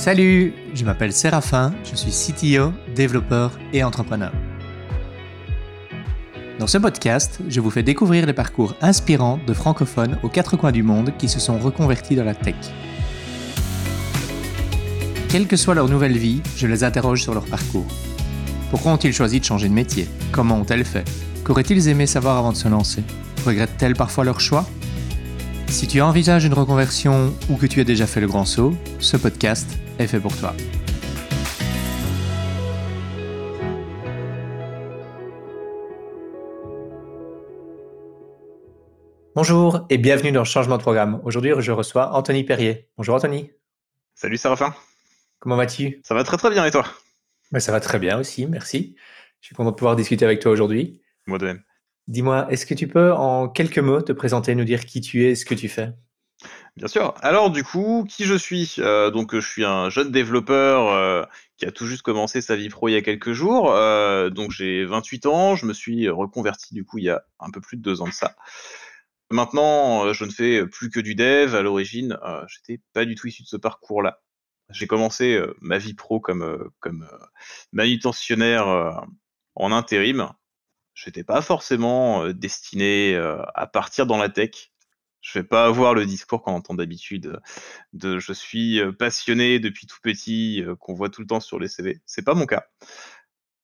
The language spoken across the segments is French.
Salut, je m'appelle Séraphin, je suis CTO, développeur et entrepreneur. Dans ce podcast, je vous fais découvrir les parcours inspirants de francophones aux quatre coins du monde qui se sont reconvertis dans la tech. Quelle que soit leur nouvelle vie, je les interroge sur leur parcours. Pourquoi ont-ils choisi de changer de métier? Comment ont-elles fait? Qu'auraient-ils aimé savoir avant de se lancer? Regrettent-elles parfois leur choix? Si tu envisages une reconversion ou que tu as déjà fait le grand saut, ce podcast est fait pour toi. Bonjour et bienvenue dans Changement de programme. Aujourd'hui, je reçois Anthony Perrier. Bonjour Anthony. Salut Séraphin. Comment vas-tu? Ça va très très bien et toi? Ben, Ça va très bien aussi, merci. Je suis content de pouvoir discuter avec toi aujourd'hui. Moi de même. Dis-moi, est-ce que tu peux en quelques mots te présenter, nous dire qui tu es et ce que tu fais? Bien sûr. Alors du coup, qui je suis? Euh, Donc je suis un jeune développeur euh, qui a tout juste commencé sa vie pro il y a quelques jours. Euh, donc j'ai 28 ans, je me suis reconverti du coup il y a un peu plus de deux ans de ça. Maintenant, je ne fais plus que du dev. À l'origine, j'étais pas du tout issu de ce parcours-là. J'ai commencé ma vie pro comme, comme manutentionnaire en intérim. Je n'étais pas forcément destiné à partir dans la tech. Je vais pas avoir le discours qu'on entend d'habitude de je suis passionné depuis tout petit, qu'on voit tout le temps sur les CV. C'est pas mon cas.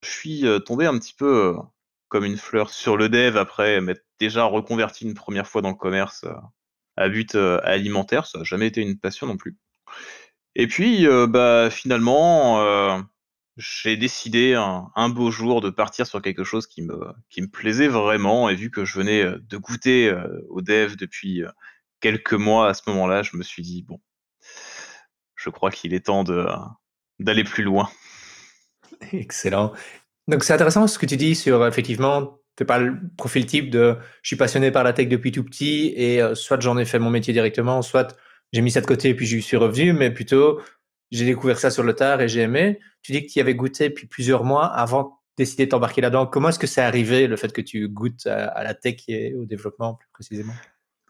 Je suis tombé un petit peu comme une fleur sur le dev après m'être déjà reconverti une première fois dans le commerce à but alimentaire. Ça n'a jamais été une passion non plus. Et puis, bah, finalement, j'ai décidé un, beau jour de partir sur quelque chose qui me, qui me plaisait vraiment. Et vu que je venais de goûter au dev depuis quelques mois à ce moment-là, je me suis dit, bon, je crois qu'il est temps d'aller plus loin. Excellent. Donc c'est intéressant ce que tu dis sur, effectivement, tu pas le profil type de je suis passionné par la tech depuis tout petit et soit j'en ai fait mon métier directement, soit j'ai mis ça de côté et puis j'y suis revenu, mais plutôt j'ai découvert ça sur le tard et j'ai aimé. Tu dis que tu y avais goûté depuis plusieurs mois avant de décider de t'embarquer là-dedans. Comment est-ce que c'est arrivé, le fait que tu goûtes à, la tech et au développement plus précisément?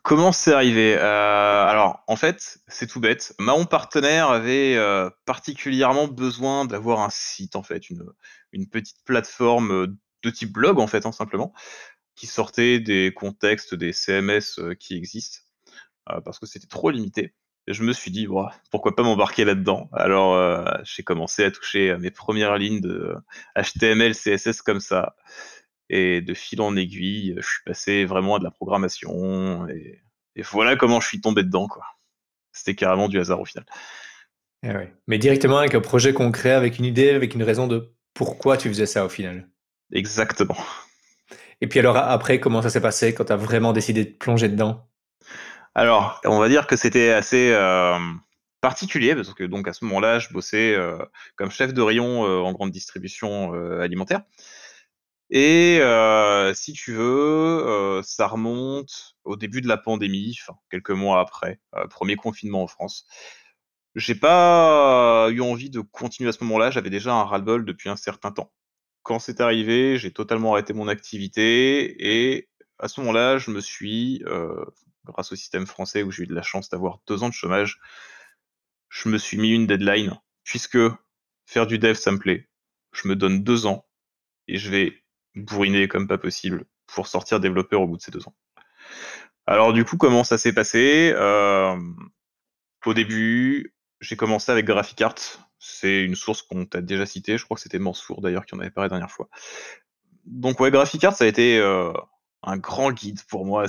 Comment c'est arrivé? Euh, Alors, en fait, c'est tout bête. Mon partenaire avait euh, particulièrement besoin d'avoir un site, en fait, une, petite plateforme de type blog, en fait, hein, simplement, qui sortait des contextes des CMS euh, qui existent. Euh, parce que c'était trop limité. Et je me suis dit, pourquoi pas m'embarquer là-dedans? Alors, euh, j'ai commencé à toucher à mes premières lignes de HTML, CSS comme ça. Et de fil en aiguille, je suis passé vraiment à de la programmation. Et, voilà comment je suis tombé dedans. quoi. C'était carrément du hasard au final. Eh Mais directement avec un projet concret, avec une idée, avec une raison de pourquoi tu faisais ça au final. Exactement. Et puis alors après, comment ça s'est passé quand tu as vraiment décidé de plonger dedans? Alors, on va dire que c'était assez euh, particulier parce que donc à ce moment-là, je bossais euh, comme chef de rayon euh, en grande distribution alimentaire. Et si tu veux, ça remonte au début de la pandémie, quelques mois après, premier confinement en France. J'ai pas eu envie de continuer à ce moment-là, j'avais déjà un ras-le-bol depuis un certain temps. Quand c'est arrivé, j'ai totalement arrêté mon activité et à ce moment-là, je me suis grâce au système français où j'ai eu de la chance d'avoir deux ans de chômage, je me suis mis une deadline, puisque faire du dev, ça me plaît. Je me donne deux ans et je vais bourriner comme pas possible pour sortir développeur au bout de ces deux ans. Alors du coup, comment ça s'est passé? Euh, Au début, j'ai commencé avec GraphiCart. C'est une source qu'on t'a déjà citée. Je crois que c'était Mansour d'ailleurs qui en avait parlé la dernière fois. Donc ouais, GraphiCart, ça a été euh, un grand guide pour moi.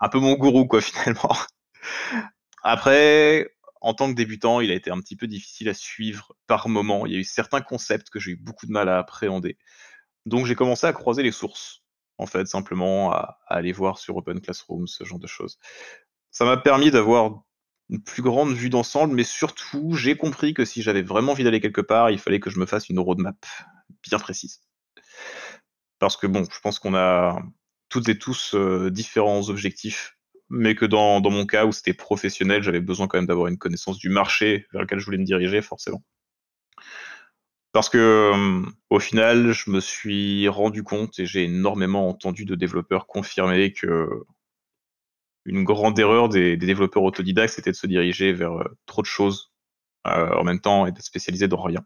Un peu mon gourou, quoi, finalement. Après, en tant que débutant, il a été un petit peu difficile à suivre par moment. Il y a eu certains concepts que j'ai eu beaucoup de mal à appréhender. Donc j'ai commencé à croiser les sources, en fait, simplement à, aller voir sur Open Classroom, ce genre de choses. Ça m'a permis d'avoir une plus grande vue d'ensemble, mais surtout, j'ai compris que si j'avais vraiment envie d'aller quelque part, il fallait que je me fasse une roadmap bien précise. Parce que bon, je pense qu'on a toutes et tous euh, différents objectifs, mais que dans, mon cas où c'était professionnel, j'avais besoin quand même d'avoir une connaissance du marché vers lequel je voulais me diriger, forcément. Parce que euh, au final, je me suis rendu compte et j'ai énormément entendu de développeurs confirmer que une grande erreur des, développeurs autodidactes, c'était de se diriger vers euh, trop de choses en même temps et d'être spécialisé dans rien.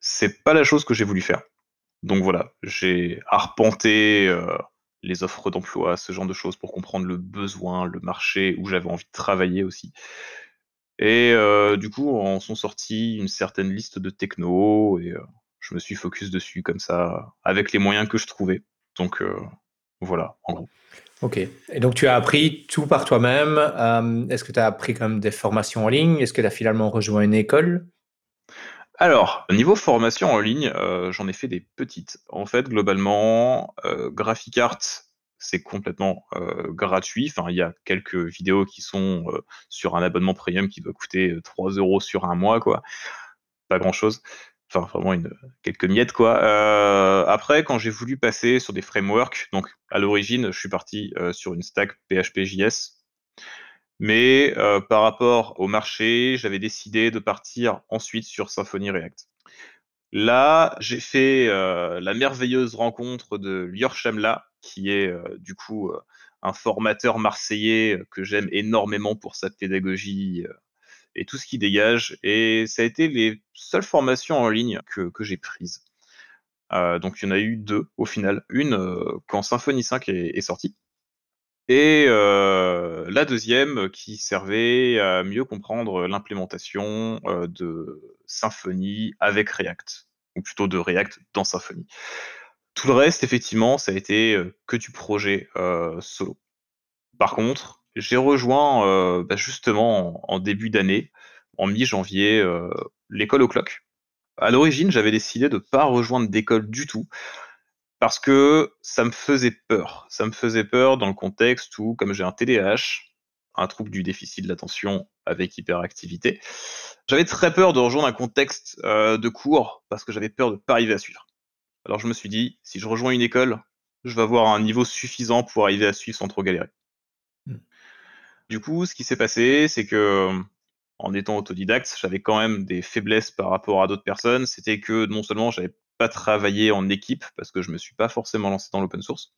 C'est pas la chose que j'ai voulu faire. Donc voilà, j'ai arpenté les offres d'emploi, ce genre de choses pour comprendre le besoin, le marché où j'avais envie de travailler aussi. Et du coup, en sont sortis une certaine liste de techno et je me suis focus dessus comme ça, avec les moyens que je trouvais. Donc voilà, en gros. Ok. Et donc tu as appris tout par toi-même. Est-ce que tu as appris comme des formations en ligne? Est-ce que tu as finalement rejoint une école? Alors, niveau formation en ligne, j'en ai fait des petites. En fait, globalement, Graphic Art, c'est complètement gratuit. Enfin, il y a quelques vidéos qui sont sur un abonnement premium qui doit coûter 3 euros sur un mois, quoi. Pas grand-chose. Enfin, vraiment une, quelques miettes, quoi. après, quand j'ai voulu passer sur des frameworks, donc à l'origine, je suis parti sur une stack PHP.js. Mais par rapport au marché, j'avais décidé de partir ensuite sur Symfony React. Là, j'ai fait la merveilleuse rencontre de Lior Shamla, qui est du coup un formateur marseillais que j'aime énormément pour sa pédagogie et tout ce qui dégage. Et ça a été les seules formations en ligne que, j'ai prises. donc il y en a eu deux au final. Une quand Symfony 5 est, est sorti. Et la deuxième qui servait à mieux comprendre l'implémentation de Symfony avec React, ou plutôt de React dans Symfony. Tout le reste, effectivement, ça a été que du projet solo. Par contre, j'ai rejoint bah, justement en, début d'année, en mi-janvier, l'école au clock. À l'origine, j'avais décidé de ne pas rejoindre d'école du tout, parce que ça me faisait peur. Ça me faisait peur dans le contexte où, comme j'ai un TDAH, un trouble du déficit de l'attention avec hyperactivité, j'avais très peur de rejoindre un contexte de cours parce que j'avais peur de ne pas arriver à suivre. Alors je me suis dit, si je rejoins une école, je vais avoir un niveau suffisant pour arriver à suivre sans trop galérer. Mmh. Du coup, ce qui s'est passé, c'est que en étant autodidacte, j'avais quand même des faiblesses par rapport à d'autres personnes. C'était que non seulement j'avais pas travaillé en équipe parce que je me suis pas forcément lancé dans l'open source,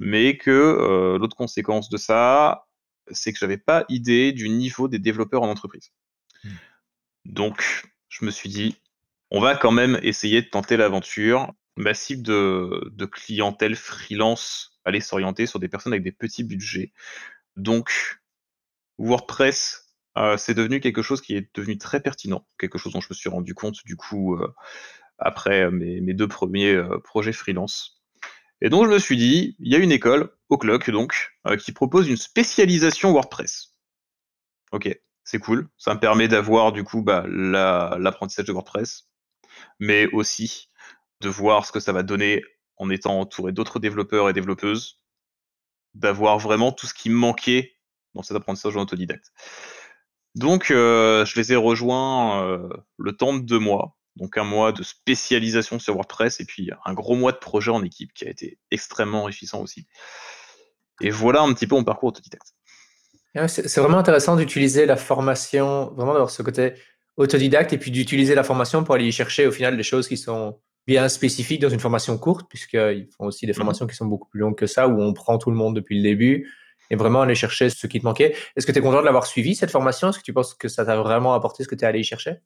mais que euh, l'autre conséquence de ça, c'est que j'avais pas idée du niveau des développeurs en entreprise. Mmh. Donc, je me suis dit, on va quand même essayer de tenter l'aventure. Ma cible de, de clientèle freelance allait s'orienter sur des personnes avec des petits budgets. Donc, WordPress, euh, c'est devenu quelque chose qui est devenu très pertinent, quelque chose dont je me suis rendu compte du coup euh, après mes, mes, deux premiers euh, projets freelance. Et donc je me suis dit, il y a une école, au donc, qui propose une spécialisation WordPress. Ok, c'est cool, ça me permet d'avoir du coup bah, l'apprentissage de WordPress, mais aussi de voir ce que ça va donner en étant entouré d'autres développeurs et développeuses, d'avoir vraiment tout ce qui manquait dans cet apprentissage en autodidacte. Donc, euh, je les ai rejoints euh, le temps de deux mois, donc un mois de spécialisation sur WordPress et puis un gros mois de projet en équipe qui a été extrêmement enrichissant aussi. Et voilà un petit peu mon parcours autodidacte. C'est vraiment intéressant d'utiliser la formation, vraiment d'avoir ce côté autodidacte et puis d'utiliser la formation pour aller chercher au final des choses qui sont bien spécifiques dans une formation courte, puisqu'ils font aussi des mhm. formations qui sont beaucoup plus longues que ça, où on prend tout le monde depuis le début et vraiment aller chercher ce qui te manquait. Est-ce que tu es content de l'avoir suivi, cette formation? Est-ce que tu penses que ça t'a vraiment apporté ce que tu es allé y chercher?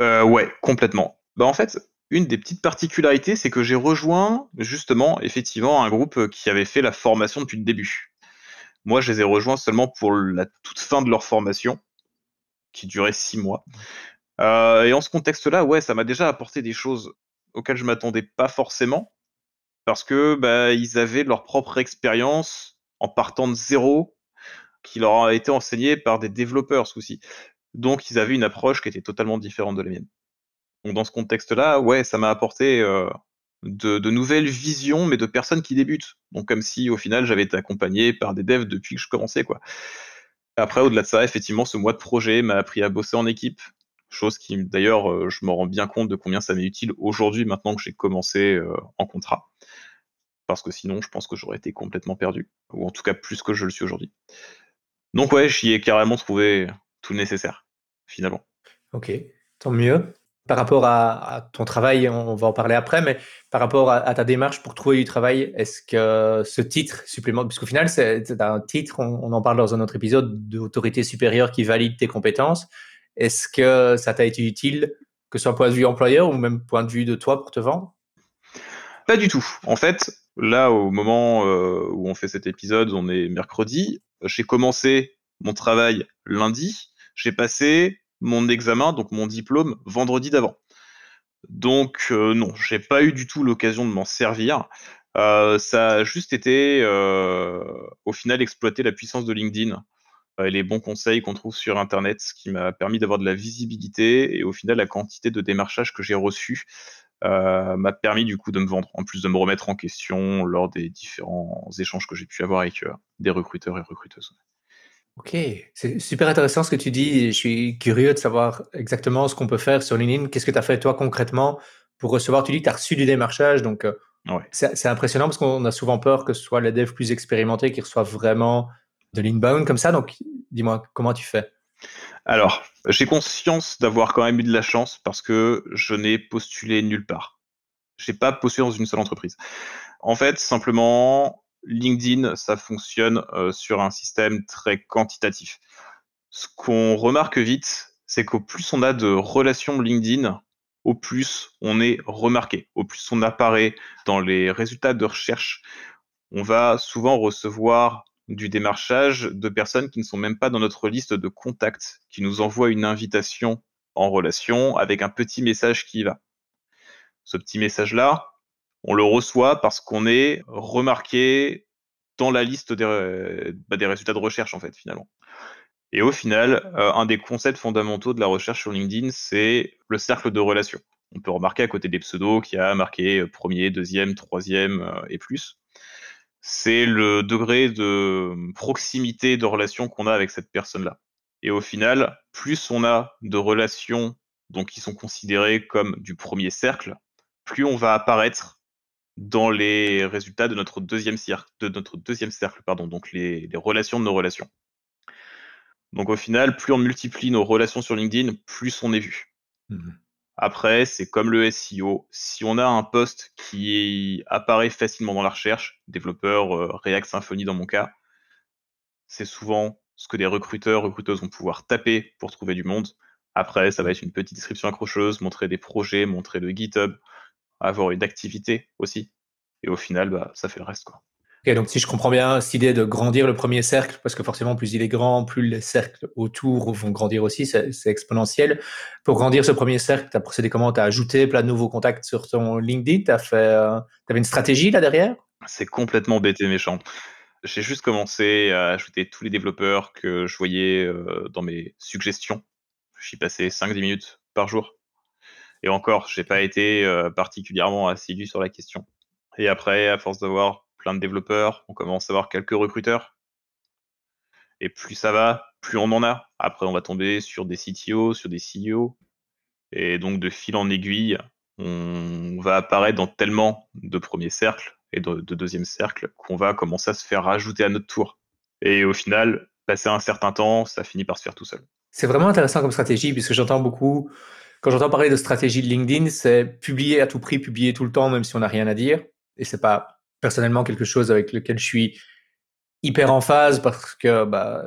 Euh, Ouais, complètement. Bah, en fait, une des petites particularités, c'est que j'ai rejoint justement, effectivement, un groupe qui avait fait la formation depuis le début. Moi, je les ai rejoints seulement pour la toute fin de leur formation, qui durait six mois. Euh, et en ce contexte-là, ouais, ça m'a déjà apporté des choses auxquelles je m'attendais pas forcément, parce que bah, ils avaient leur propre expérience en partant de zéro, qui leur a été enseigné par des développeurs aussi. Donc ils avaient une approche qui était totalement différente de la mienne. Donc dans ce contexte-là, ouais, ça m'a apporté euh, de, nouvelles visions, mais de personnes qui débutent. Donc comme si au final j'avais été accompagné par des devs depuis que je commençais, quoi. Après, au-delà de ça, effectivement, ce mois de projet m'a appris à bosser en équipe, chose qui d'ailleurs, euh, je me rends bien compte de combien ça m'est utile aujourd'hui maintenant que j'ai commencé euh, en contrat parce que sinon, je pense que j'aurais été complètement perdu, ou en tout cas plus que je le suis aujourd'hui. Donc ouais, j'y ai carrément trouvé tout le nécessaire, finalement. Ok, tant mieux. Par rapport à, ton travail, on va en parler après, mais par rapport à, ta démarche pour trouver du travail, est-ce que ce titre supplémentaire, puisqu'au final, c'est un titre, on, en parle dans un autre épisode, d'autorité supérieure qui valide tes compétences, Est-ce que ça t'a été utile, que ce soit point de vue employeur ou même point de vue de toi pour te vendre? Pas du tout. En fait, là, au moment euh, où on fait cet épisode, on est mercredi. J'ai commencé mon travail lundi. J'ai passé mon examen, donc mon diplôme, vendredi d'avant. Donc euh, non, j'ai pas eu du tout l'occasion de m'en servir. Euh, ça a juste été, euh, au final, exploiter la puissance de LinkedIn et les bons conseils qu'on trouve sur Internet, ce qui m'a permis d'avoir de la visibilité et au final, la quantité de démarchages que j'ai reçus m'a permis du coup de me vendre, en plus de me remettre en question lors des différents échanges que j'ai pu avoir avec des recruteurs et recruteuses. Ok, c'est super intéressant ce que tu dis. Je suis curieux de savoir exactement ce qu'on peut faire sur LinkedIn. Qu'est-ce que tu as fait toi concrètement pour recevoir? Tu dis que tu as reçu du démarchage, donc euh, c'est impressionnant parce qu'on a souvent peur que ce soit les devs plus expérimentés qui reçoivent vraiment de l'inbound comme ça. Donc dis-moi, comment tu fais? Alors, j'ai conscience d'avoir quand même eu de la chance parce que je n'ai postulé nulle part. Je n'ai pas postulé dans une seule entreprise. En fait, simplement, LinkedIn, ça fonctionne euh, sur un système très quantitatif. Ce qu'on remarque vite, c'est qu'au plus on a de relations LinkedIn, au plus on est remarqué, au plus on apparaît dans les résultats de recherche. On va souvent recevoir du démarchage de personnes qui ne sont même pas dans notre liste de contacts, qui nous envoient une invitation en relation avec un petit message qui y va. Ce petit message-là, on le reçoit parce qu'on est remarqué dans la liste des, bah, des, résultats de recherche, en fait, finalement. Et au final, euh, un des concepts fondamentaux de la recherche sur LinkedIn, c'est le cercle de relations. On peut remarquer à côté des pseudos qu'il y a marqué euh, premier, deuxième, troisième euh, et plus. C'est le degré de proximité de relation qu'on a avec cette personne-là. Et au final, plus on a de relations donc qui sont considérées comme du premier cercle, plus on va apparaître dans les résultats de notre deuxième cercle, de notre deuxième cercle pardon, donc les, relations de nos relations. Donc au final, plus on multiplie nos relations sur LinkedIn, plus on est vu. Mmh Après, c'est comme le SEO. Si on a un poste qui apparaît facilement dans la recherche, développeur euh, React Symfony dans mon cas, c'est souvent ce que des recruteurs, recruteuses vont pouvoir taper pour trouver du monde. Après, ça va être une petite description accrocheuse, montrer des projets, montrer le GitHub, avoir une activité aussi. Et au final, bah, ça fait le reste. Quoi. donc si je comprends bien, cette idée de grandir le premier cercle, parce que forcément, plus il est grand, plus les cercles autour vont grandir aussi, c'est exponentiel. Pour grandir ce premier cercle, tu as procédé comment? Tu as ajouté plein de nouveaux contacts sur ton LinkedIn? Tu euh, avais une stratégie là derrière? C'est complètement bête et méchant. J'ai juste commencé à ajouter tous les développeurs que je voyais euh, dans mes suggestions. J'y passais 5-10 minutes par jour. Et encore, j'ai pas été euh, particulièrement assidu sur la question. Et après, à force d'avoir plein de développeurs, on commence à avoir quelques recruteurs. Et plus ça va, plus on en a. Après, on va tomber sur des CTO, sur des CEO. Et donc, de fil en aiguille, on va apparaître dans tellement de premiers cercles et de, de deuxième cercle qu'on va commencer à se faire rajouter à notre tour. Et au final, passer un certain temps, ça finit par se faire tout seul. C'est vraiment intéressant comme stratégie, puisque j'entends beaucoup quand j'entends parler de stratégie de LinkedIn, c'est publier à tout prix, publier tout le temps, même si on n'a rien à dire. Et c'est pas personnellement quelque chose avec lequel je suis hyper en phase parce que bah,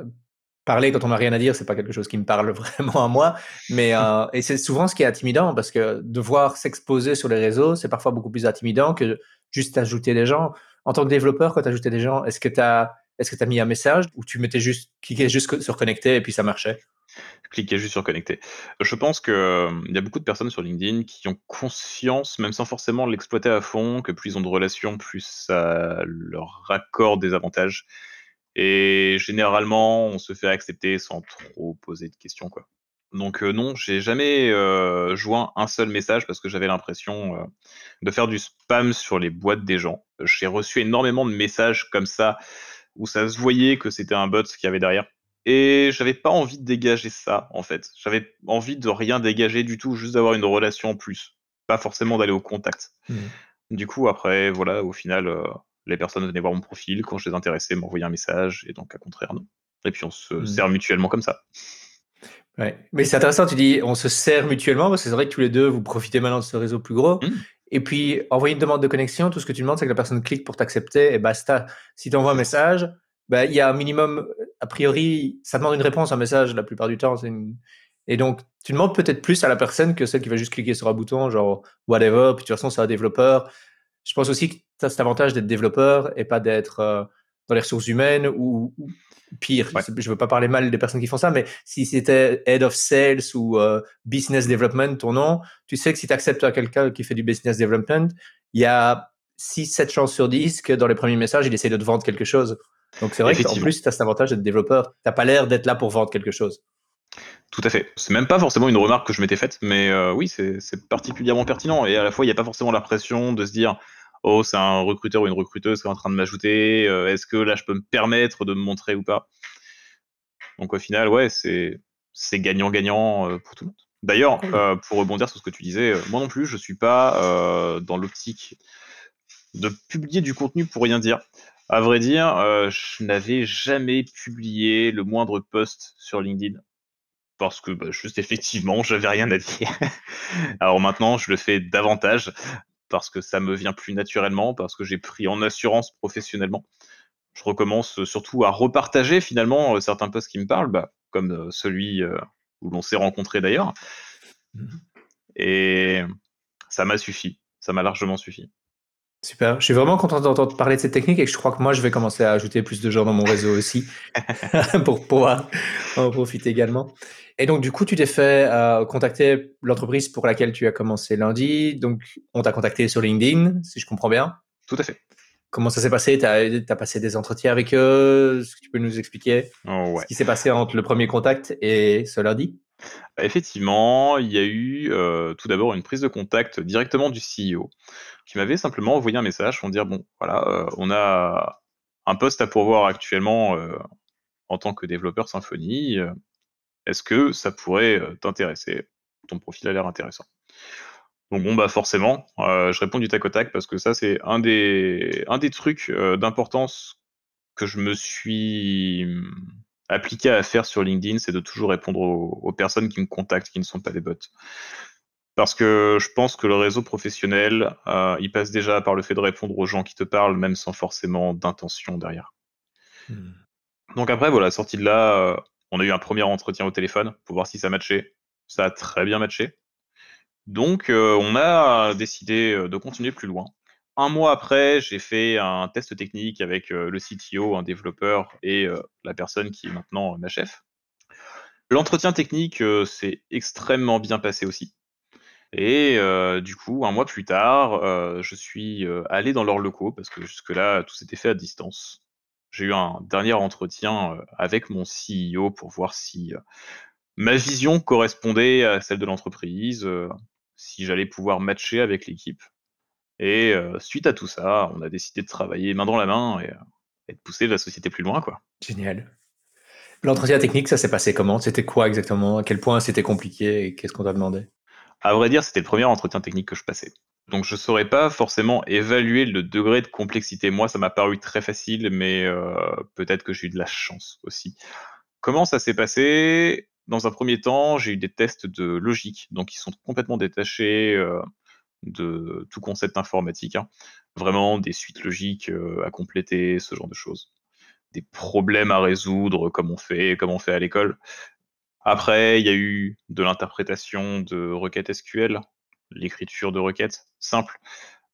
parler quand on n'a rien à dire, c'est pas quelque chose qui me parle vraiment à moi. Mais euh, et c'est souvent ce qui est intimidant parce que devoir s'exposer sur les réseaux, c'est parfois beaucoup plus intimidant que juste ajouter des gens. En tant que développeur, quand tu ajoutais des gens, est-ce que tu as est-ce que tu as mis un message ou tu mettais juste cliquais juste sur connecter et puis ça marchait? Cliquez juste sur connecter. Je pense qu'il il y a beaucoup de personnes sur LinkedIn qui ont conscience, même sans forcément l'exploiter à fond, que plus ils ont de relations, plus ça leur raccorde des avantages. Et généralement, on se fait accepter sans trop poser de questions, quoi. Donc non, j'ai jamais joint un seul message parce que j'avais l'impression de faire du spam sur les boîtes des gens. J'ai reçu énormément de messages comme ça où ça se voyait que c'était un bot qui avait derrière. Et j'avais pas envie de dégager ça, en fait. J'avais envie de rien dégager du tout, juste d'avoir une relation en plus. Pas forcément d'aller au contact. Mmh. Du coup, après, voilà, au final, euh, les personnes venaient voir mon profil. Quand je les intéressais, m'envoyaient un message. Et donc, à contraire, non. Et puis, on se mmh. sert mutuellement comme ça. Ouais. Mais c'est intéressant, tu dis, on se sert mutuellement, parce que c'est vrai que tous les deux, vous profitez maintenant de ce réseau plus gros. Mmh. Et puis, envoyer une demande de connexion, tout ce que tu demandes, c'est que la personne clique pour t'accepter et basta. Si tu envoies un message, bah, il y a un minimum, a priori, ça demande une réponse, un message, la plupart du temps, c'est une, Et donc, tu demandes peut-être plus à la personne que celle qui va juste cliquer sur un bouton, genre whatever, puis de toute façon, c'est un développeur. Je pense aussi que tu as cet avantage d'être développeur et pas d'être euh, dans les ressources humaines ou, pire. Je veux pas parler mal des personnes qui font ça, mais si c'était Head of Sales ou euh, Business Development, ton nom, tu sais que si tu acceptes quelqu'un qui fait du Business Development, il y a 6-7 chances sur 10 que dans les premiers messages, il essaie de te vendre quelque chose. Donc c'est vrai qu'en plus, tu as cet avantage d'être développeur. Tu n'as pas l'air d'être là pour vendre quelque chose. Tout à fait. C'est même pas forcément une remarque que je m'étais faite, mais euh, oui, c'est particulièrement pertinent. Et à la fois, il n'y a pas forcément la pression de se dire Oh, c'est un recruteur ou une recruteuse qui est en train de m'ajouter. Euh, est-ce que là, je peux me permettre de me montrer ou pas? Donc au final, ouais, c'est gagnant-gagnant euh, pour tout le monde. D'ailleurs, pour rebondir sur ce que tu disais, moi non plus, je suis pas dans l'optique de publier du contenu pour rien dire. À vrai dire, je n'avais jamais publié le moindre post sur LinkedIn parce que bah, juste effectivement, j'avais rien à dire. Alors maintenant, je le fais davantage parce que ça me vient plus naturellement, parce que j'ai pris en assurance professionnellement. Je recommence surtout à repartager finalement euh, certains posts qui me parlent, bah, comme euh, celui euh, où l'on s'est rencontré d'ailleurs. Mmh Et ça m'a suffi, ça m'a largement suffi. Super. Je suis vraiment content d'entendre parler de cette technique et je crois que moi, je vais commencer à ajouter plus de gens dans mon réseau aussi pour pouvoir en profiter également. Et donc, du coup, tu t'es fait euh, contacter l'entreprise pour laquelle tu as commencé lundi. Donc, on t'a contacté sur LinkedIn, si je comprends bien. Tout à fait. Comment ça s'est passé? Tu as, passé des entretiens avec eux? Est-ce que tu peux nous expliquer oh, ce qui s'est passé entre le premier contact et ce lundi? Effectivement, il y a eu tout d'abord une prise de contact directement du CEO qui m'avait simplement envoyé un message pour dire bon, voilà, on a un poste à pourvoir actuellement en tant que développeur Symfony. Est-ce que ça pourrait t'intéresser? Ton profil a l'air intéressant. Donc bon bah forcément, je réponds du tac au tac parce que ça c'est un des trucs d'importance que je me suis appliqué à faire sur LinkedIn, c'est de toujours répondre aux, personnes qui me contactent, qui ne sont pas des bots. Parce que je pense que le réseau professionnel, euh, il passe déjà par le fait de répondre aux gens qui te parlent, même sans forcément d'intention derrière. Hmm. Donc après, voilà, sortie de là, euh, on a eu un premier entretien au téléphone pour voir si ça matchait. Ça a très bien matché. Donc euh, on a décidé de continuer plus loin. Un mois après, j'ai fait un test technique avec euh, le CTO, un développeur et euh, la personne qui est maintenant euh, ma chef. L'entretien technique s'est extrêmement bien passé aussi. Et du coup, un mois plus tard, je suis allé dans leurs locaux parce que jusque-là, tout s'était fait à distance. J'ai eu un dernier entretien avec mon CEO pour voir si ma vision correspondait à celle de l'entreprise, si j'allais pouvoir matcher avec l'équipe. Et suite à tout ça, on a décidé de travailler main dans la main et, de pousser la société plus loin. quoi. Génial. L'entretien technique, ça s'est passé comment? C'était quoi exactement? À quel point c'était compliqué et qu'est-ce qu'on t'a demandé? À vrai dire, c'était le premier entretien technique que je passais. Donc je ne saurais pas forcément évaluer le degré de complexité. Moi, ça m'a paru très facile, mais peut-être que j'ai eu de la chance aussi. Comment ça s'est passé? Dans un premier temps, j'ai eu des tests de logique, donc ils sont complètement détachés de tout concept informatique. Hein. Vraiment des suites logiques euh, à compléter, ce genre de choses. Des problèmes à résoudre comme on fait, comme on fait à l'école. Après, il y a eu de l'interprétation de requêtes SQL, l'écriture de requêtes simples,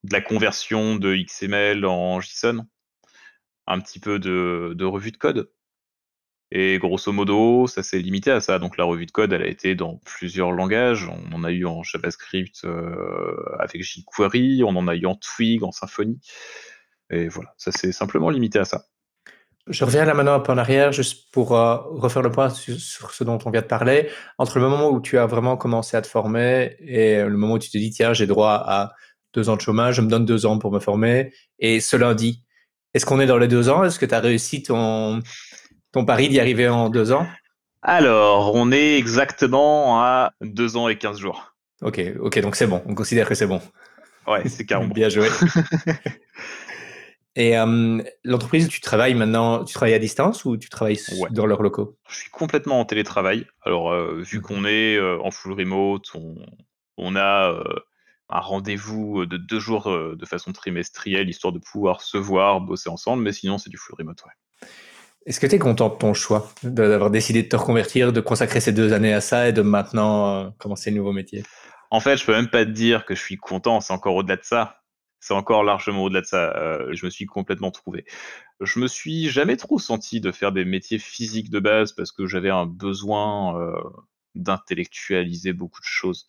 de la conversion de XML en JSON, un petit peu de revue de code, et grosso modo, ça s'est limité à ça. Donc la revue de code, elle a été dans plusieurs langages. On en a eu en JavaScript euh, avec jQuery, on en a eu en Twig, en Symfony. Et voilà, ça s'est simplement limité à ça. Je reviens là maintenant un peu en arrière, juste pour euh, refaire le point sur, ce dont on vient de parler. Entre le moment où tu as vraiment commencé à te former et le moment où tu te dis, tiens, j'ai droit à deux ans de chômage, je me donne deux ans pour me former, et ce lundi, est-ce qu'on est dans les deux ans? Est-ce que tu as réussi ton, ton pari d'y arriver en deux ans? Alors, on est exactement à deux ans et quinze jours. Ok, ok, donc c'est bon. On considère que c'est bon. Ouais, c'est carrément Bien joué. et euh, l'entreprise, tu travailles maintenant, tu travailles à distance ou tu travailles dans leurs locaux? Je suis complètement en télétravail. Alors, euh, vu qu'on est euh, en full remote, on, a un rendez-vous de deux jours de façon trimestrielle, histoire de pouvoir se voir, bosser ensemble, mais sinon, c'est du full remote, ouais. Est-ce que tu es content de ton choix, d'avoir décidé de te reconvertir, de consacrer ces deux années à ça et de maintenant euh, commencer le nouveau métier? En fait, je peux même pas te dire que je suis content, c'est encore au-delà de ça. C'est encore largement au-delà de ça. Euh, je me suis complètement trouvé. Je me suis jamais trop senti de faire des métiers physiques de base parce que j'avais un besoin euh, d'intellectualiser beaucoup de choses.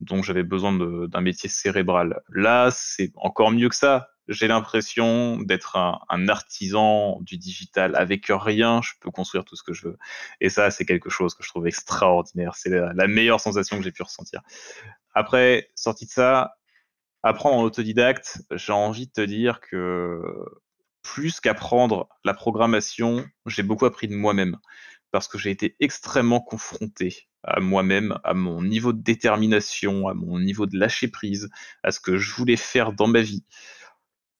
Donc j'avais besoin d'un métier cérébral. Là, c'est encore mieux que ça j'ai l'impression d'être un, artisan du digital. Avec rien, je peux construire tout ce que je veux. Et ça, c'est quelque chose que je trouve extraordinaire. C'est la, meilleure sensation que j'ai pu ressentir. Après, sorti de ça, apprendre en autodidacte, j'ai envie de te dire que plus qu'apprendre la programmation, j'ai beaucoup appris de moi-même. Parce que j'ai été extrêmement confronté à moi-même, à mon niveau de détermination, à mon niveau de lâcher prise, à ce que je voulais faire dans ma vie.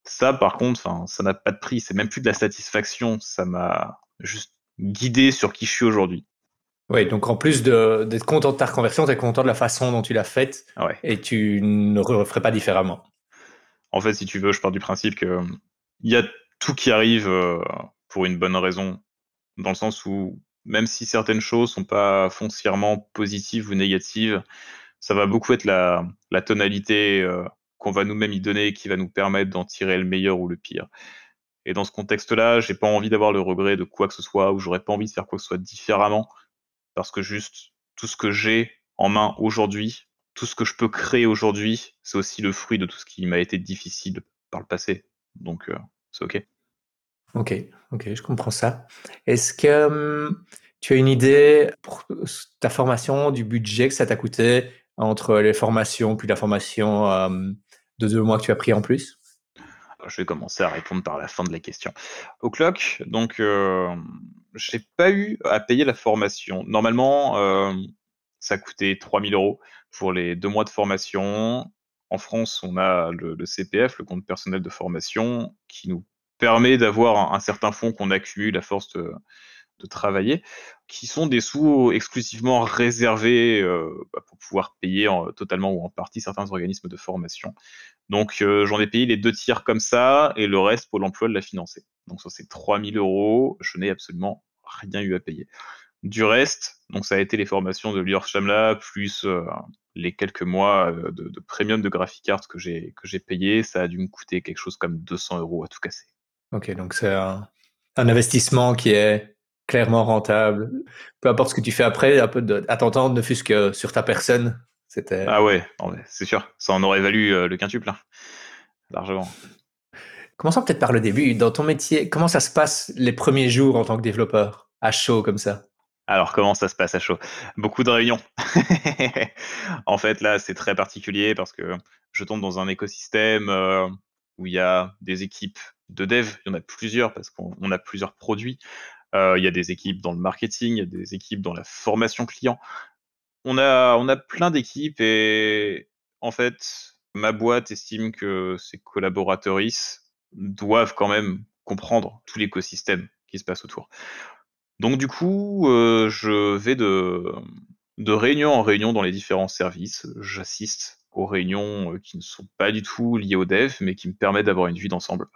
Ça, par contre, ça n'a pas de prix. C'est même plus de la satisfaction. Ça m'a juste guidé sur qui je suis aujourd'hui. Oui, donc en plus d'être content de ta reconversion, tu es content de la façon dont tu l'as faite ouais. et tu ne referais pas différemment. En fait, si tu veux, je pars du principe que il y a tout qui arrive euh, pour une bonne raison, dans le sens où même si certaines choses sont pas foncièrement positives ou négatives, ça va beaucoup être la, tonalité euh, qu'on va nous-mêmes y donner qui va nous permettre d'en tirer le meilleur ou le pire. Et dans ce contexte-là, j'ai pas envie d'avoir le regret de quoi que ce soit, ou j'aurais pas envie de faire quoi que ce soit différemment, parce que juste tout ce que j'ai en main aujourd'hui, tout ce que je peux créer aujourd'hui, c'est aussi le fruit de tout ce qui m'a été difficile par le passé. Donc, euh, c'est OK. Ok, ok, je comprends ça. Est-ce que hum, tu as une idée pour ta formation, du budget que ça t'a coûté entre les formations, puis la formation hum, de deux mois que tu as pris en plus? Je vais commencer à répondre par la fin de la question. Au clock, donc, euh, j'ai pas eu à payer la formation. Normalement, euh, ça coûtait 3000 euros pour les deux mois de formation. En France, on a le, CPF, le compte personnel de formation, qui nous permet d'avoir un, certain fonds qu'on accumule à force de, de travailler, qui sont des sous exclusivement réservés euh, bah, pour pouvoir payer en, totalement ou en partie certains organismes de formation. Donc euh, j'en ai payé les deux tiers comme ça, et le reste, Pôle emploi l'a financé. Donc sur ces 3000 euros, je n'ai absolument rien eu à payer. Du reste, donc ça a été les formations de Lior Shamla, plus euh, les quelques mois de, de, premium de Graphic j'ai que j'ai payé, ça a dû me coûter quelque chose comme 200 euros à tout casser. Ok, donc c'est un, un investissement qui est clairement rentable. Peu importe ce que tu fais après, un peu de, à t'entendre, ne fût-ce que sur ta personne. C'était... Ah ouais, c'est sûr. Ça en aurait valu euh, le quintuple, hein. largement. Commençons peut-être par le début. Dans ton métier, comment ça se passe les premiers jours en tant que développeur, à chaud comme ça? Alors, comment ça se passe à chaud? Beaucoup de réunions. en fait, là, c'est très particulier parce que je tombe dans un écosystème euh, où il y a des équipes de dev, il y en a plusieurs parce qu'on a plusieurs produits. Euh, il y a des équipes dans le marketing, il y a des équipes dans la formation client. On a, on a plein d'équipes et en fait, ma boîte estime que ses collaborateurs doivent quand même comprendre tout l'écosystème qui se passe autour. Donc du coup, euh, je vais de, de réunion en réunion dans les différents services. J'assiste aux réunions euh, qui ne sont pas du tout liées au dev, mais qui me permettent d'avoir une vue d'ensemble.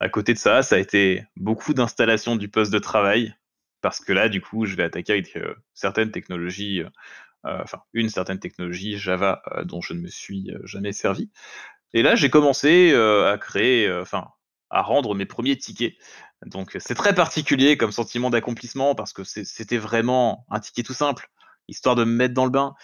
À côté de ça, ça a été beaucoup d'installation du poste de travail, parce que là, du coup, je vais attaquer avec euh, certaines technologies, euh, enfin, une certaine technologie Java euh, dont je ne me suis jamais servi. Et là, j'ai commencé à créer, enfin, à rendre mes premiers tickets. Donc, c'est très particulier comme sentiment d'accomplissement, parce que c'était vraiment un ticket tout simple, histoire de me mettre dans le bain.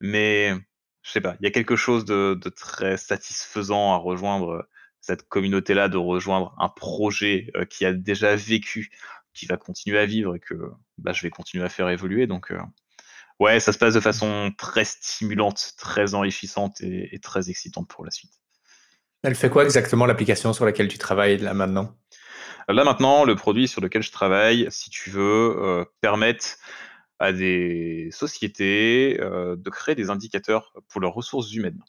Mais, je sais pas, il y a quelque chose de très satisfaisant à rejoindre cette communauté-là, de rejoindre un projet euh, qui a déjà vécu, qui va continuer à vivre et que bah, je vais continuer à faire évoluer. Donc, euh, ouais, ça se passe de façon très stimulante, très enrichissante et, très excitante pour la suite. Elle fait quoi exactement l'application sur laquelle tu travailles là maintenant? Là maintenant, le produit sur lequel je travaille, si tu veux, euh, permettre à des sociétés de créer des indicateurs pour leurs ressources humaines.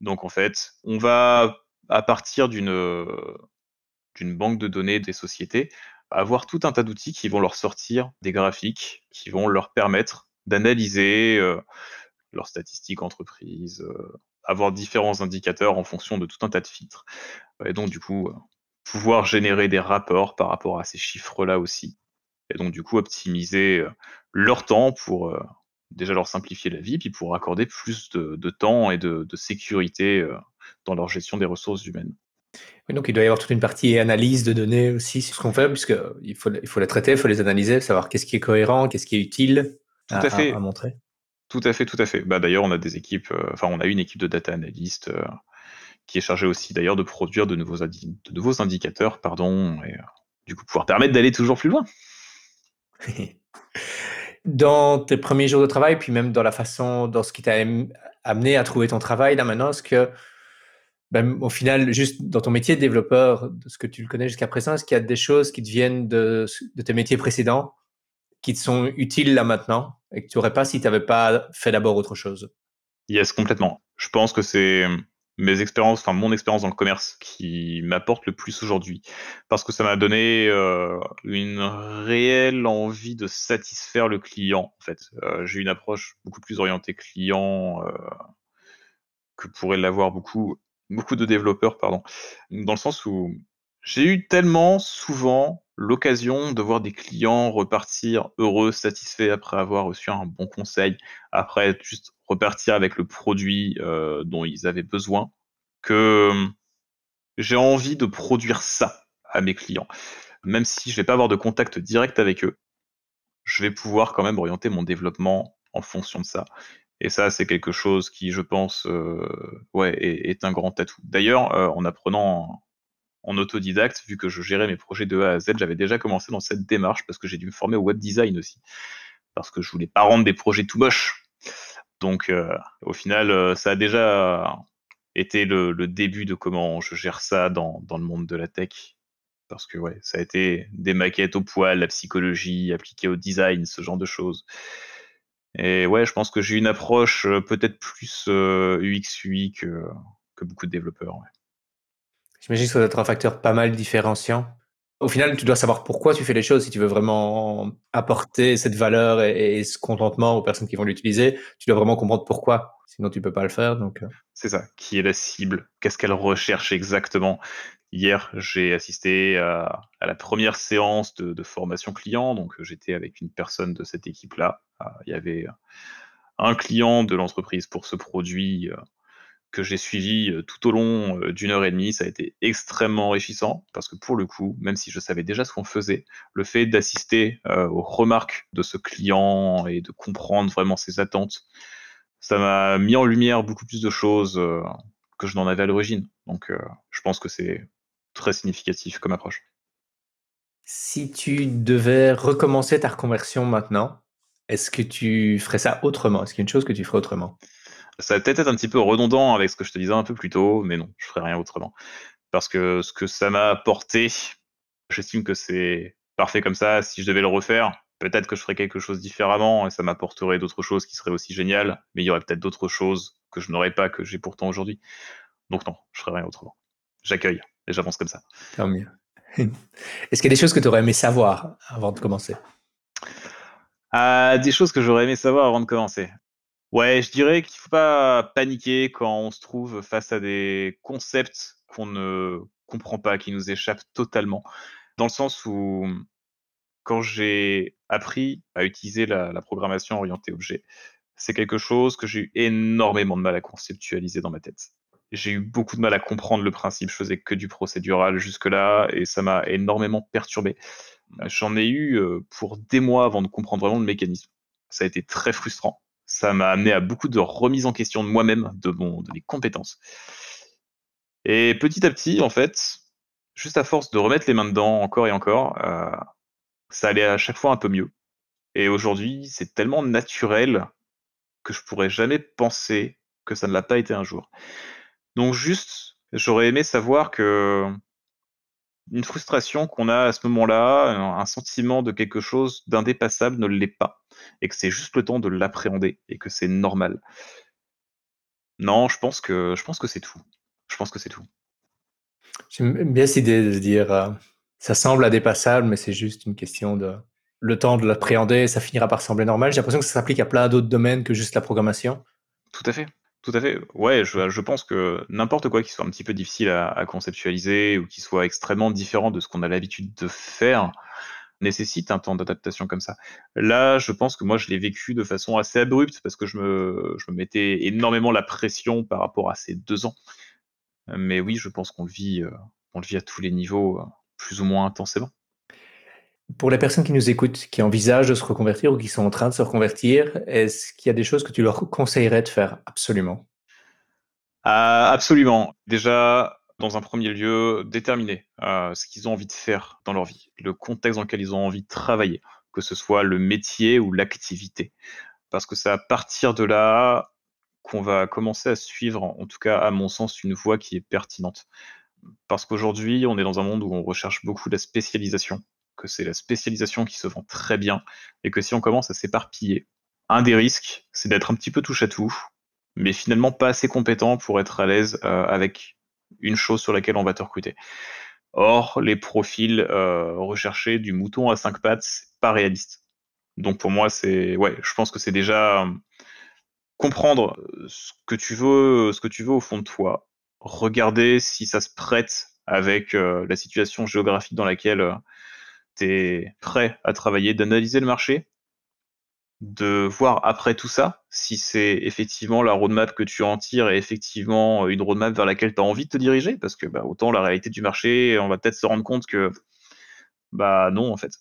Donc en fait, on va à partir d'une d'une banque de données des sociétés, avoir tout un tas d'outils qui vont leur sortir des graphiques, qui vont leur permettre d'analyser leurs statistiques entreprises, avoir différents indicateurs en fonction de tout un tas de filtres. Et donc du coup, pouvoir générer des rapports par rapport à ces chiffres-là aussi. Et donc, du coup, optimiser leur temps pour déjà leur simplifier la vie, puis pour accorder plus de, temps et de, sécurité dans leur gestion des ressources humaines. Oui, donc il doit y avoir toute une partie analyse de données aussi, c'est ce qu'on fait, puisqu'il faut, il faut les traiter, il faut les analyser, savoir qu'est-ce qui est cohérent, qu'est-ce qui est utile tout à, fait. À, montrer. Tout à fait, tout à fait. Bah, d'ailleurs, on a des équipes, enfin, on a une équipe de data analyst qui est chargée aussi d'ailleurs de produire de nouveaux, de nouveaux indicateurs, pardon, et du coup pouvoir permettre d'aller toujours plus loin. dans tes premiers jours de travail, puis même dans la façon, dans ce qui t'a amené à trouver ton travail, là maintenant, est-ce que, ben, au final, juste dans ton métier de développeur, de ce que tu le connais jusqu'à présent, est-ce qu'il y a des choses qui te viennent de, tes métiers précédents qui te sont utiles là maintenant et que tu n'aurais pas si tu n'avais pas fait d'abord autre chose? Yes, complètement. Je pense que c'est mes expériences, enfin mon expérience dans le commerce qui m'apporte le plus aujourd'hui, parce que ça m'a donné euh, une réelle envie de satisfaire le client. En fait, euh, j'ai une approche beaucoup plus orientée client euh, que pourraient l'avoir beaucoup, beaucoup de développeurs, pardon, dans le sens où j'ai eu tellement souvent l'occasion de voir des clients repartir heureux, satisfaits après avoir reçu un bon conseil, après juste repartir avec le produit euh, dont ils avaient besoin, que hum, j'ai envie de produire ça à mes clients. Même si je vais pas avoir de contact direct avec eux, je vais pouvoir quand même orienter mon développement en fonction de ça. Et ça, c'est quelque chose qui, je pense, euh, est, un grand atout. D'ailleurs, euh, en apprenant en autodidacte, vu que je gérais mes projets de A à Z, j'avais déjà commencé dans cette démarche parce que j'ai dû me former au web design aussi. Parce que je voulais pas rendre des projets tout moches. Donc, euh, au final, ça a déjà été le, début de comment je gère ça dans, le monde de la tech. Parce que, ouais, ça a été des maquettes au poil, la psychologie appliquée au design, ce genre de choses. Et ouais, je pense que j'ai une approche euh, peut-être plus UX-UI que, que, beaucoup de développeurs. J'imagine que ça doit être un facteur pas mal différenciant. Au final, tu dois savoir pourquoi tu fais les choses. Si tu veux vraiment apporter cette valeur et, ce contentement aux personnes qui vont l'utiliser, tu dois vraiment comprendre pourquoi. Sinon, tu peux pas le faire. Donc, euh. c'est ça. Qui est la cible? Qu'est-ce qu'elle recherche exactement? Hier, j'ai assisté à, la première séance de, formation client. Donc, j'étais avec une personne de cette équipe-là. Ah, il y avait un client de l'entreprise pour ce produit euh, que j'ai suivi euh, tout au long euh, d'une heure et demie. Ça a été extrêmement enrichissant parce que pour le coup, même si je savais déjà ce qu'on faisait, le fait d'assister euh, aux remarques de ce client et de comprendre vraiment ses attentes, ça m'a mis en lumière beaucoup plus de choses que je n'en avais à l'origine. Donc je pense que c'est très significatif comme approche. Si tu devais recommencer ta reconversion maintenant, est-ce que tu ferais ça autrement? Est-ce qu'il y a une chose que tu ferais autrement? Ça va peut-être être un petit peu redondant avec ce que je te disais un peu plus tôt, mais non, je ferai rien autrement. Parce que ce que ça m'a apporté, j'estime que c'est parfait comme ça. Si je devais le refaire, peut-être que je ferais quelque chose différemment et ça m'apporterait d'autres choses qui seraient aussi géniales, mais il y aurait peut-être d'autres choses que je n'aurais pas, que j'ai pourtant aujourd'hui. Donc non, je ferai rien autrement. J'accueille j'avance comme ça. Tant mieux. Est-ce qu'il y a des choses que tu aurais aimé savoir avant de commencer? Ah, Des choses que j'aurais aimé savoir avant de commencer. Ouais, je dirais qu'il faut pas paniquer quand on se trouve face à des concepts qu'on ne comprend pas, qui nous échappent totalement. Dans le sens où, quand j'ai appris à utiliser la, programmation orientée objet, c'est quelque chose que j'ai eu énormément de mal à conceptualiser dans ma tête. J'ai eu beaucoup de mal à comprendre le principe. Je faisais que du procédural jusque-là et ça m'a énormément perturbé. J'en ai eu euh, pour des mois avant de comprendre vraiment le mécanisme. Ça a été très frustrant ça m'a amené à beaucoup de remises en question de moi-même, de, mon, de mes compétences. Et petit à petit, en fait, juste à force de remettre les mains dedans encore et encore, euh, ça allait à chaque fois un peu mieux. Et aujourd'hui, c'est tellement naturel que je pourrais jamais penser que ça ne l'a pas été un jour. Donc juste, j'aurais aimé savoir que une frustration qu'on a à ce moment-là, un sentiment de quelque chose d'indépassable ne l'est pas, et que c'est juste le temps de l'appréhender, et que c'est normal. Non, je pense que je pense que c'est tout. Je pense que c'est tout. J'aime bien cette idée de se dire, euh, ça semble indépassable, mais c'est juste une question de le temps de l'appréhender, ça finira par sembler normal. J'ai l'impression que ça s'applique à plein d'autres domaines que juste la programmation. Tout à fait Tout à fait. Ouais, je, pense que n'importe quoi qui soit un petit peu difficile à, conceptualiser ou qui soit extrêmement différent de ce qu'on a l'habitude de faire nécessite un temps d'adaptation comme ça. Là, je pense que moi, je l'ai vécu de façon assez abrupte parce que je me, mettais énormément la pression par rapport à ces deux ans. Mais oui, je pense qu'on le vit, euh, à tous les niveaux, euh, plus ou moins intensément. Pour les personnes qui nous écoutent, qui envisagent de se reconvertir ou qui sont en train de se reconvertir, est-ce qu'il y a des choses que tu leur conseillerais de faire? Absolument Ah, Absolument. Déjà, dans un premier lieu, déterminer euh, ce qu'ils ont envie de faire dans leur vie, le contexte dans lequel ils ont envie de travailler, que ce soit le métier ou l'activité. Parce que c'est à partir de là qu'on va commencer à suivre, en tout cas à mon sens, une voie qui est pertinente. Parce qu'aujourd'hui, on est dans un monde où on recherche beaucoup la spécialisation, que c'est la spécialisation qui se vend très bien, et que si on commence à s'éparpiller, un des risques, c'est d'être un petit peu touche à tout, mais finalement pas assez compétent pour être à l'aise euh, avec une chose sur laquelle on va te recruter. Or, les profils euh, recherchés du mouton à cinq pattes, c'est pas réaliste. Donc pour moi, c'est ouais, je pense que c'est déjà euh, comprendre ce que tu veux, ce que tu veux au fond de toi, regarder si ça se prête avec la situation géographique dans laquelle euh, es prêt à travailler, d'analyser le marché, de voir après tout ça si c'est effectivement la roadmap que tu en tires et effectivement une roadmap vers laquelle tu as envie de te diriger, parce que bah, autant la réalité du marché, on va peut-être se rendre compte que bah non en fait,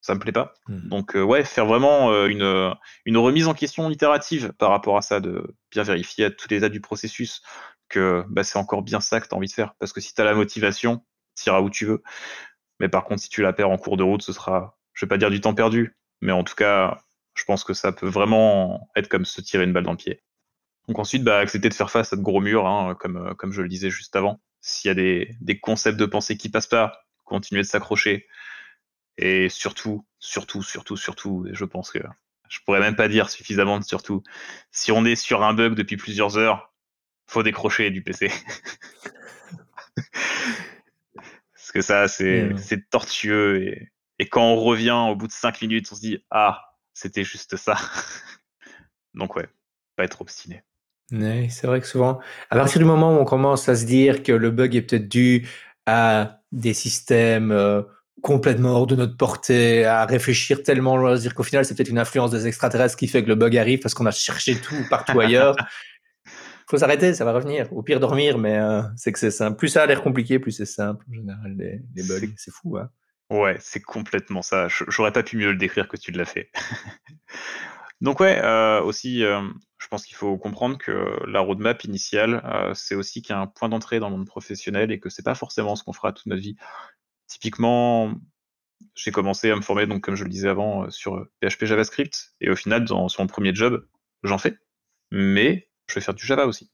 ça me plaît pas. Mhm. Donc euh, ouais, faire vraiment euh, une, une remise en question itérative par rapport à ça, de bien vérifier à tous les étapes du processus que bah, c'est encore bien ça que tu as envie de faire. Parce que si tu as la motivation, tu iras où tu veux. Mais par contre, si tu la perds en cours de route, ce sera, je vais pas dire du temps perdu, mais en tout cas, je pense que ça peut vraiment être comme se tirer une balle dans le pied. Donc ensuite, bah, accepter de faire face à de gros murs, hein, comme, euh, comme je le disais juste avant. S'il y a des, des concepts de pensée qui passent pas, continuer de s'accrocher. Et surtout, surtout, surtout, surtout, je pense que je pourrais même pas dire suffisamment de surtout, si on est sur un bug depuis plusieurs heures, faut décrocher du PC. Parce que ça, c'est tortueux. Et, et quand on revient au bout de 5 minutes, on se dit Ah, c'était juste ça. Donc, ouais, pas être obstiné. C'est vrai que souvent, à partir du moment où on commence à se dire que le bug est peut-être dû à des systèmes euh, complètement hors de notre portée, à réfléchir tellement loin, à se dire qu'au final, c'est peut-être une influence des extraterrestres qui fait que le bug arrive parce qu'on a cherché tout partout ailleurs. faut s'arrêter, ça va revenir. Au pire, dormir, mais euh, c'est que c'est simple. Plus ça a l'air compliqué, plus c'est simple en général, les, les bugs. C'est- fou, hein. Ouais, c'est complètement ça. J'aurais pas pu mieux le décrire que tu l'as fait. Donc ouais, euh, aussi, euh, je pense qu'il faut comprendre que la roadmap initiale, euh, c'est aussi qu'il y a un point d'entrée dans le monde professionnel et que c'est pas forcément ce qu'on fera toute notre vie. Typiquement, j'ai commencé à me former, donc comme je le disais avant, sur PHP JavaScript, et au final, dans, sur mon premier job, j'en fais, mais je vais faire du Java aussi.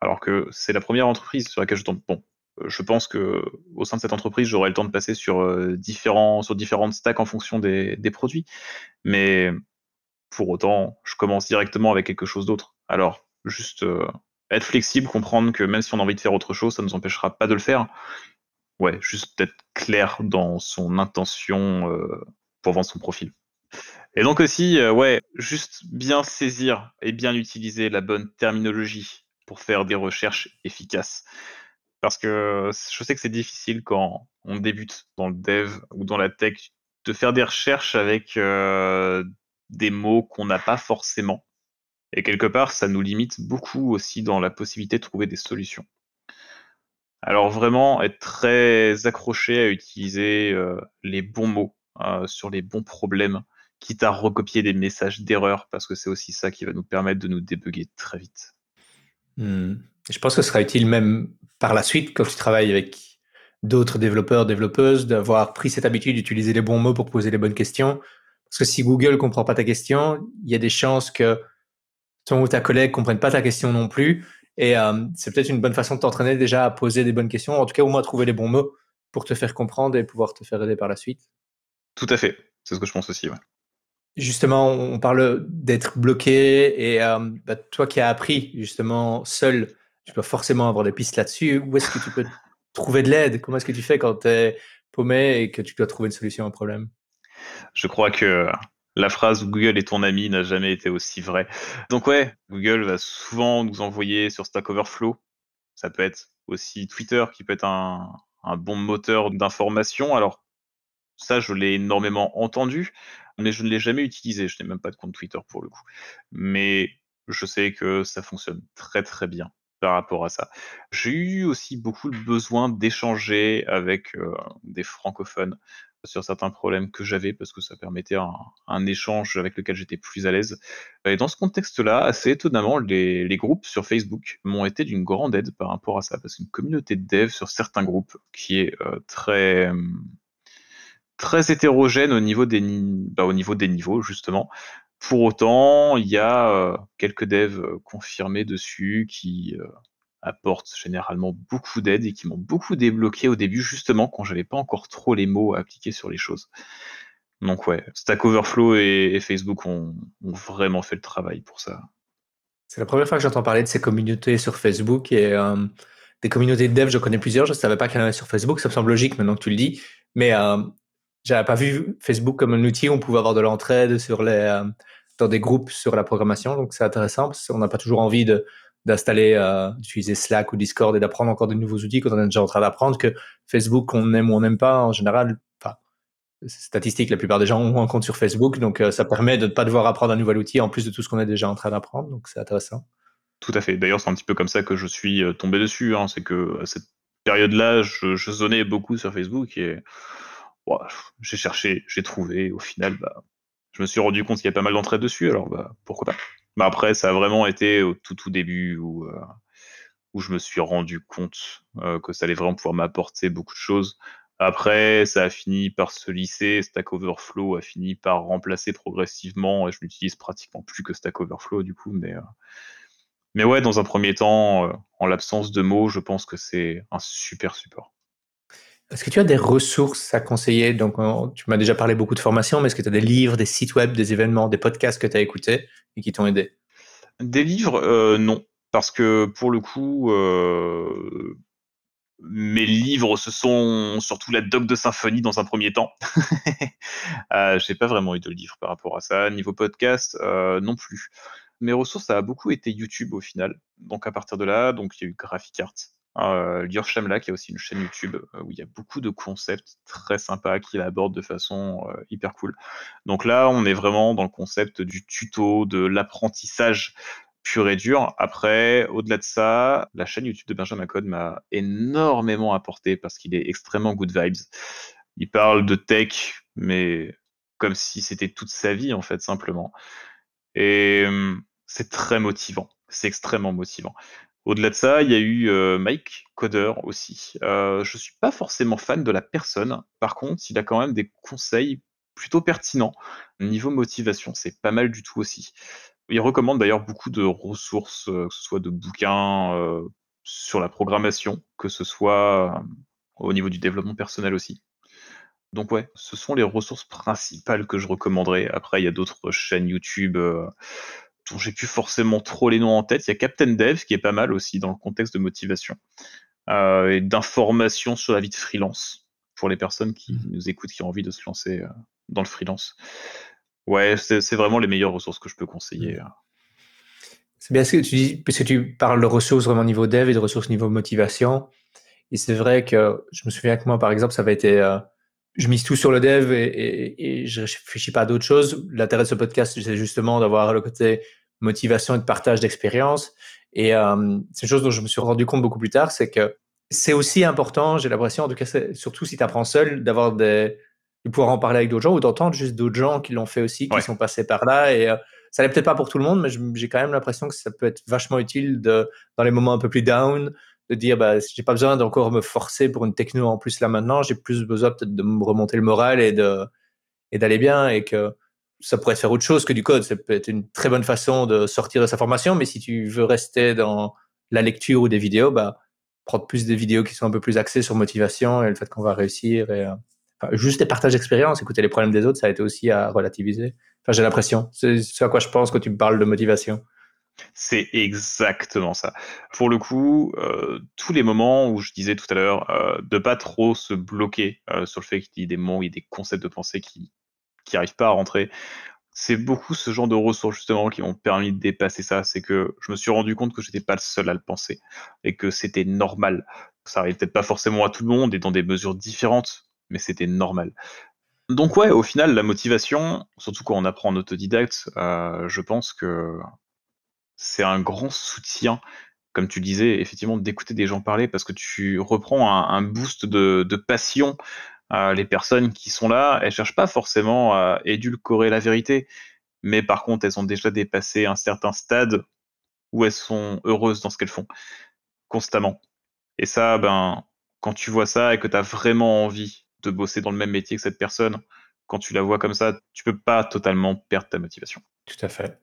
Alors que c'est la première entreprise sur laquelle je tombe. Bon, euh, je pense que au sein de cette entreprise, j'aurai le temps de passer sur euh, différents, sur différentes stacks en fonction des, produits, mais pour autant, je commence directement avec quelque chose d'autre. Alors, juste euh, être flexible, comprendre que même si on a envie de faire autre chose, ça ne nous empêchera pas de le faire. Ouais, juste être clair dans son intention pour vendre son profil. Et donc aussi, euh, ouais, juste bien saisir et bien utiliser la bonne terminologie pour faire des recherches efficaces. Parce que je sais que c'est difficile quand on débute dans le dev ou dans la tech de faire des recherches avec euh, des mots qu'on n'a pas forcément. Et quelque part, ça nous limite beaucoup aussi dans la possibilité de trouver des solutions. Alors vraiment, être très accroché à utiliser euh, les bons mots sur les bons problèmes, quitte à recopier des messages d'erreur, parce que c'est aussi ça qui va nous permettre de nous débugger très vite. Hmm. Je pense que ce sera utile même par la suite quand tu travailles avec d'autres développeurs, développeuses, d'avoir pris cette habitude d'utiliser les bons mots pour poser les bonnes questions. Parce que si Google comprend pas ta question, il y a des chances que ton ou ta collègue comprenne pas ta question non plus. Et euh, c'est peut-être une bonne façon de t'entraîner déjà à poser des bonnes questions, en tout cas au moins à trouver les bons mots pour te faire comprendre et pouvoir te faire aider par la suite. Tout à fait, c'est ce que je pense aussi. Ouais. Justement, on parle d'être bloqué et euh, bah, toi qui as appris justement seul, tu dois forcément avoir des pistes là-dessus. Où est-ce que tu peux trouver de l'aide? Comment est-ce que tu fais quand tu es paumé et que tu dois trouver une solution à un problème? Je crois que La phrase Google est ton ami n'a jamais été aussi vraie. Donc ouais, Google va souvent nous envoyer sur Stack Overflow. Ça peut être aussi Twitter qui peut être un, un bon moteur d'information. Alors ça, je l'ai énormément entendu, mais je ne l'ai jamais utilisé. Je n'ai même pas de compte Twitter pour le coup. Mais je sais que ça fonctionne très très bien par rapport à ça. J'ai eu aussi beaucoup le besoin d'échanger avec des francophones sur certains problèmes que j'avais parce que ça permettait un, échange avec lequel j'étais plus à l'aise. Et dans ce contexte-là, assez étonnamment, les, groupes sur Facebook m'ont été d'une grande aide par rapport à ça parce qu'une communauté de dev sur certains groupes qui est très très hétérogène au niveau des, bah, au niveau des niveaux justement. Pour autant, il y a euh, quelques devs euh, confirmés dessus qui euh, apportent généralement beaucoup d'aide et qui m'ont beaucoup débloqué au début, justement quand j'avais pas encore trop les mots à appliquer sur les choses. Donc ouais, Stack Overflow et, Facebook ont, vraiment fait le travail pour ça. C'est la première fois que j'entends parler de ces communautés sur Facebook et des communautés de dev, je connais plusieurs, je ne savais pas qu'il y en avait sur Facebook, ça me semble logique maintenant que tu le dis, mais j'avais pas vu Facebook comme un outil où on pouvait avoir de l'entraide sur les, euh, dans des groupes sur la programmation. Donc c'est intéressant parce qu'on n'a pas toujours envie de, d'installer, euh, d'utiliser Slack ou Discord et d'apprendre encore de nouveaux outils quand on est déjà en train d'apprendre que Facebook, on aime ou on n'aime pas, en général, enfin, statistique, la plupart des gens ont un compte sur Facebook. Donc euh, ça permet de ne pas devoir apprendre un nouvel outil en plus de tout ce qu'on est déjà en train d'apprendre. Donc c'est intéressant. Tout à fait. D'ailleurs, c'est un petit peu comme ça que je suis tombé dessus. Hein. C'est que à cette période-là, je, je zonnais beaucoup sur Facebook et j'ai cherché, j'ai trouvé, au final, bah, je me suis rendu compte qu'il y a pas mal d'entrées dessus, alors bah, pourquoi pas. Mais après, ça a vraiment été au tout tout début où, euh, où je me suis rendu compte euh, que ça allait vraiment pouvoir m'apporter beaucoup de choses. Après, ça a fini par se lisser, Stack Overflow a fini par remplacer progressivement, et je n'utilise pratiquement plus que Stack Overflow du coup, mais, euh, mais ouais, dans un premier temps, en l'absence de mots, je pense que c'est un super support. Est-ce que tu as des ressources à conseiller? Donc, tu m'as déjà parlé beaucoup de formations, mais est-ce que tu as des livres, des sites web, des événements, des podcasts que tu as écoutés et qui t'ont aidé? Des livres, euh, non. Parce que pour le coup, euh, mes livres, ce sont surtout la doc de symphonie dans un premier temps. euh, J'ai pas vraiment eu de livres par rapport à ça. Niveau podcast, non plus. Mes ressources, ça a beaucoup été YouTube au final. Donc à partir de là, donc il y a eu Graphic Art, euh, Lior Shamla, qui a aussi une chaîne YouTube euh, où il y a beaucoup de concepts très sympas qu'il aborde de façon euh, hyper cool. Donc là, on est vraiment dans le concept du tuto, de l'apprentissage pur et dur. Après, au-delà de ça, la chaîne YouTube de Benjamin Code m'a énormément apporté parce qu'il est extrêmement good vibes. Il parle de tech, mais comme si c'était toute sa vie, en fait, simplement. Et c'est très motivant. C'est extrêmement motivant. Au-delà de ça, il y a eu euh, Mike Coder aussi. Euh, je suis pas forcément fan de la personne. Par contre, il a quand même des conseils plutôt pertinents. Niveau motivation, c'est pas mal du tout aussi. Il recommande d'ailleurs beaucoup de ressources, euh, que ce soit de bouquins sur la programmation, que ce soit au niveau du développement personnel aussi. Donc ouais, ce sont les ressources principales que je recommanderais. Après, il y a d'autres chaînes YouTube dont j'ai plus forcément trop les noms en tête. Il y a Captain Dev qui est pas mal aussi dans le contexte de motivation euh, et d'information sur la vie de freelance pour les personnes qui mmh. nous écoutent, qui ont envie de se lancer euh, dans le freelance. Ouais, c'est vraiment les meilleures ressources que je peux conseiller. Mmh. C'est bien ce que tu dis, parce que tu parles de ressources vraiment niveau dev et de ressources niveau motivation. Et c'est vrai que je me souviens que moi, par exemple, ça avait été. Euh, je mise tout sur le dev et, et, et je réfléchis pas à d'autres choses. L'intérêt de ce podcast, c'est justement d'avoir le côté motivation et de partage d'expérience. Et euh, c'est une chose dont je me suis rendu compte beaucoup plus tard, c'est que c'est aussi important, j'ai l'impression, en tout cas, surtout si tu apprends seul, d'avoir des, de pouvoir en parler avec d'autres gens ou d'entendre juste d'autres gens qui l'ont fait aussi, qui sont passés par là. Et euh, ça n'est peut-être pas pour tout le monde, mais j'ai quand même l'impression que ça peut être vachement utile de, dans les moments un peu plus down, de dire bah j'ai pas besoin d'encore me forcer pour une techno en plus là maintenant j'ai plus besoin peut-être de me remonter le moral et de et d'aller bien et que ça pourrait faire autre chose que du code. Ça peut être une très bonne façon de sortir de sa formation mais si tu veux rester dans la lecture ou des vidéos bah prendre plus des vidéos qui sont un peu plus axées sur motivation et le fait qu'on va réussir et euh, juste des partages d'expérience écouter les problèmes des autres ça a été aussi à relativiser. Enfin j'ai l'impression. C'est à quoi je pense quand tu me parles de motivation. C'est exactement ça. Pour le coup, euh, tous les moments où je disais tout à l'heure euh, de pas trop se bloquer euh, sur le fait qu'il y ait des mots, il y a des concepts de pensée qui qui arrivent pas à rentrer. c'est beaucoup ce genre de ressources justement qui m'ont permis de dépasser ça. C'est que je me suis rendu compte que j'étais pas le seul à le penser et que c'était normal. Ça arrive peut-être pas forcément à tout le monde et dans des mesures différentes, mais c'était normal. Donc ouais, au final, la motivation, surtout quand on apprend en autodidacte, euh, je pense que c'est un grand soutien, comme tu disais, effectivement, d'écouter des gens parler parce que tu reprends un, boost de, passion. Les personnes qui sont là, elles cherchent pas forcément à édulcorer la vérité, mais par contre, elles ont déjà dépassé un certain stade où elles sont heureuses dans ce qu'elles font, constamment. Et ça, ben, quand tu vois ça et que tu as vraiment envie de bosser dans le même métier que cette personne, quand tu la vois comme ça, tu peux pas totalement perdre ta motivation. Tout à fait.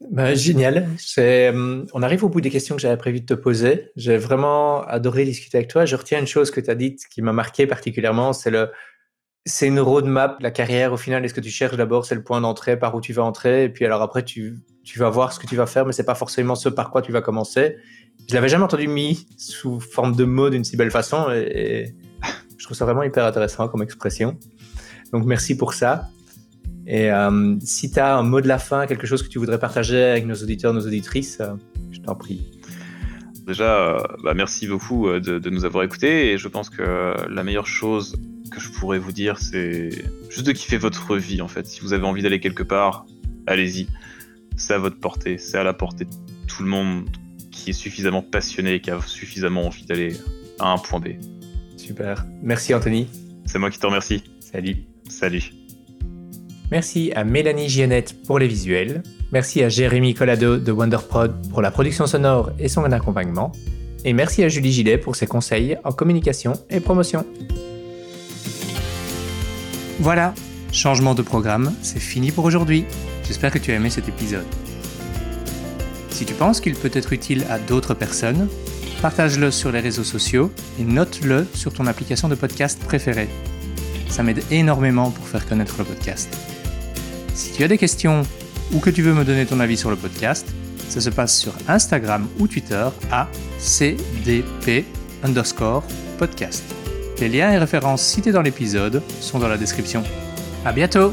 Ben, génial. C'est, hum, on arrive au bout des questions que j'avais prévu de te poser. J'ai vraiment adoré discuter avec toi. Je retiens une chose que tu as dite qui m'a marqué particulièrement, c'est le, c'est une roadmap, la carrière au final. Est-ce que tu cherches d'abord, c'est le point d'entrée, par où tu vas entrer, et puis alors après tu, tu vas voir ce que tu vas faire, mais c'est pas forcément ce par quoi tu vas commencer. Je l'avais jamais entendu mis sous forme de mots d'une si belle façon, et je trouve ça vraiment hyper intéressant comme expression. Donc merci pour ça. Et euh, si tu as un mot de la fin, quelque chose que tu voudrais partager avec nos auditeurs, nos auditrices, euh, je t'en prie. Déjà, euh, bah, merci beaucoup de, nous avoir écoutés et je pense que la meilleure chose que je pourrais vous dire, c'est juste de kiffer votre vie en fait. Si vous avez envie d'aller quelque part, allez-y. C'est à votre portée, c'est à la portée de tout le monde qui est suffisamment passionné et qui a suffisamment envie d'aller à un point B. Super. Merci Anthony. C'est moi qui te remercie. Salut. Salut. Merci à Mélanie Giannette pour les visuels. Merci à Jérémy Collado de WonderProd pour la production sonore et son accompagnement. Et merci à Julie Gillet pour ses conseils en communication et promotion. Voilà, changement de programme, c'est fini pour aujourd'hui. J'espère que tu as aimé cet épisode. Si tu penses qu'il peut être utile à d'autres personnes, partage-le sur les réseaux sociaux et note-le sur ton application de podcast préférée. Ça m'aide énormément pour faire connaître le podcast. Si tu as des questions ou que tu veux me donner ton avis sur le podcast, ça se passe sur Instagram ou Twitter à cdp underscore podcast. Les liens et références cités dans l'épisode sont dans la description. À bientôt!